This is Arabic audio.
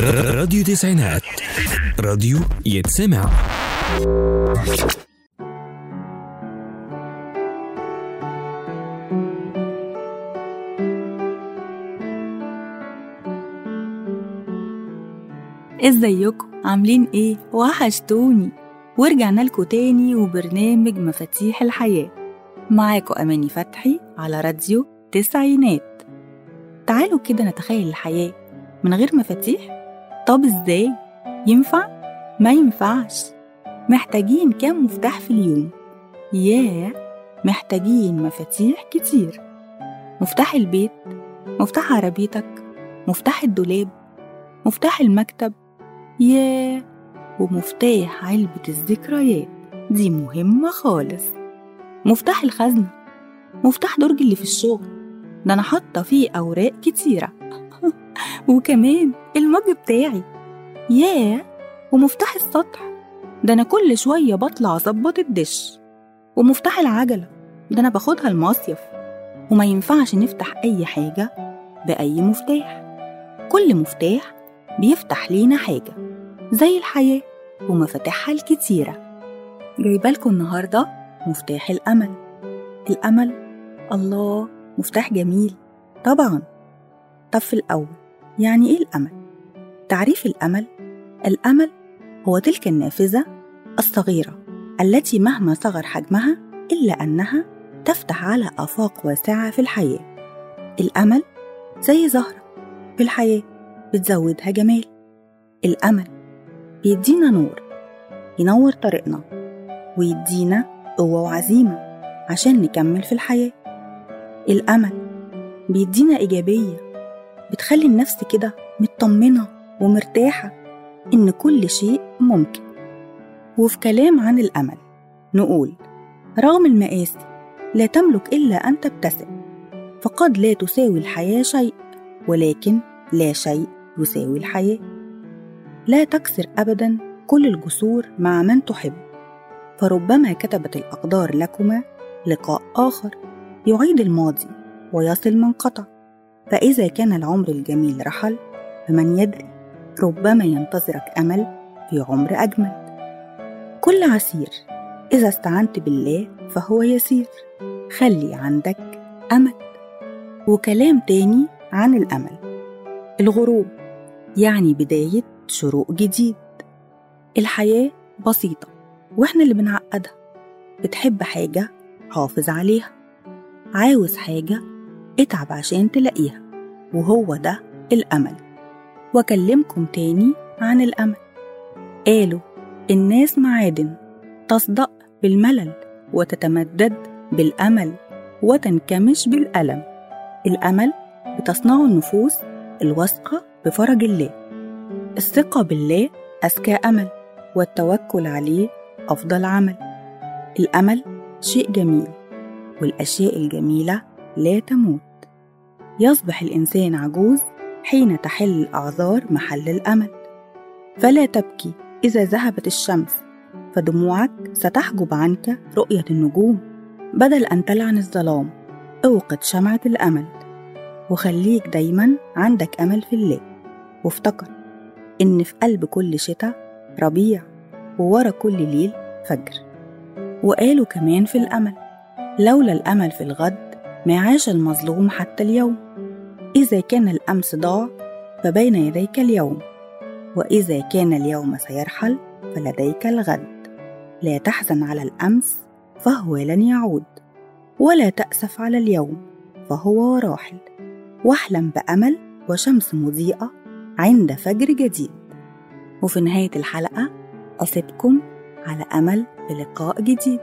راديو تسعينات. راديو يتسمع. ازيكم؟ عاملين إيه؟ وحشتوني. ورجعنا لكم تاني وبرنامج مفاتيح الحياة. معاكم أماني فتحي على راديو تسعينات. تعالوا كده نتخيل الحياة من غير مفاتيح طب إزاي؟ ينفع؟ ما ينفعش. محتاجين كام مفتاح في اليوم؟ ياه! محتاجين مفاتيح كتير. مفتاح البيت مفتاح عربيتك مفتاح الدولاب مفتاح المكتب. ياه! ومفتاح علبة الذكريات. دي مهمة خالص. مفتاح الخزنة مفتاح درج اللي في الشغل. ده أنا حاطة فيه أوراق كتيرة. وكمان المج بتاعي. ياه! ومفتاح السطح. ده أنا كل شوية بطلع أظبط الدش. ومفتاح العجلة. ده أنا باخدها المصيف. وما ينفعش نفتح أي حاجة بأي مفتاح. كل مفتاح بيفتح لينا حاجة زي الحياة ومفاتيحها الكتيرة. جايبالكم النهاردة مفتاح الأمل. الأمل الله مفتاح جميل. طبعا. طب في الأول. يعني إيه الأمل؟ تعريف الأمل الأمل هو تلك النافذة الصغيرة التي مهما صغر حجمها إلا أنها تفتح على آفاق واسعة في الحياة. الأمل زي زهرة في الحياة بتزودها جمال. الأمل بيدينا نور ينور طريقنا ويدينا قوة وعزيمة عشان نكمل في الحياة. الأمل بيدينا إيجابية بتخلي النفس كده مطمنة ومرتاحة إن كل شيء ممكن. وفي كلام عن الأمل نقول رغم المآسي لا تملك إلا أن تبتسم فقد لا تساوي الحياة شيء ولكن لا شيء يساوي الحياة. لا تكسر أبدا كل الجسور مع من تحب. فربما كتبت الأقدار لكما لقاء آخر يعيد الماضي ويصل من قطع. فإذا كان العمر الجميل رحل فمن يدري؟ ربما ينتظرك أمل في عمر أجمل. كل عسير إذا استعنت بالله فهو يسير. خلي عندك أمل. وكلام تاني عن الأمل. الغروب يعني بداية شروق جديد. الحياة بسيطة وإحنا اللي بنعقدها. بتحب حاجة حافظ عليها. عاوز حاجة اتعب عشان تلاقيها. وهو ده الأمل. وأكلمكم تاني عن الأمل. قالوا الناس معادن تصدأ بالملل وتتمدد بالأمل وتنكمش بالألم. الأمل بتصنعه النفوس الواثقة بفرج الله. الثقة بالله أزكى أمل والتوكل عليه أفضل عمل. الأمل شيء جميل والأشياء الجميلة لا تموت. يصبح الإنسان عجوز حين تحل الأعذار محل الأمل. فلا تبكي إذا ذهبت الشمس فدموعك ستحجب عنك رؤية النجوم. بدل أن تلعن الظلام أوقد شمعة الأمل. وخليك دايما عندك أمل في الله. وافتكر إن في قلب كل شتاء ربيع وورا كل ليل فجر. وقالوا كمان في الأمل لولا الأمل في الغد ما عاش المظلوم حتى اليوم. إذا كان الأمس ضاع فبين يديك اليوم. وإذا كان اليوم سيرحل فلديك الغد. لا تحزن على الأمس فهو لن يعود. ولا تأسف على اليوم فهو راحل. واحلم بأمل وشمس مضيئة عند فجر جديد. وفي نهاية الحلقة أسيبكم على أمل بلقاء جديد.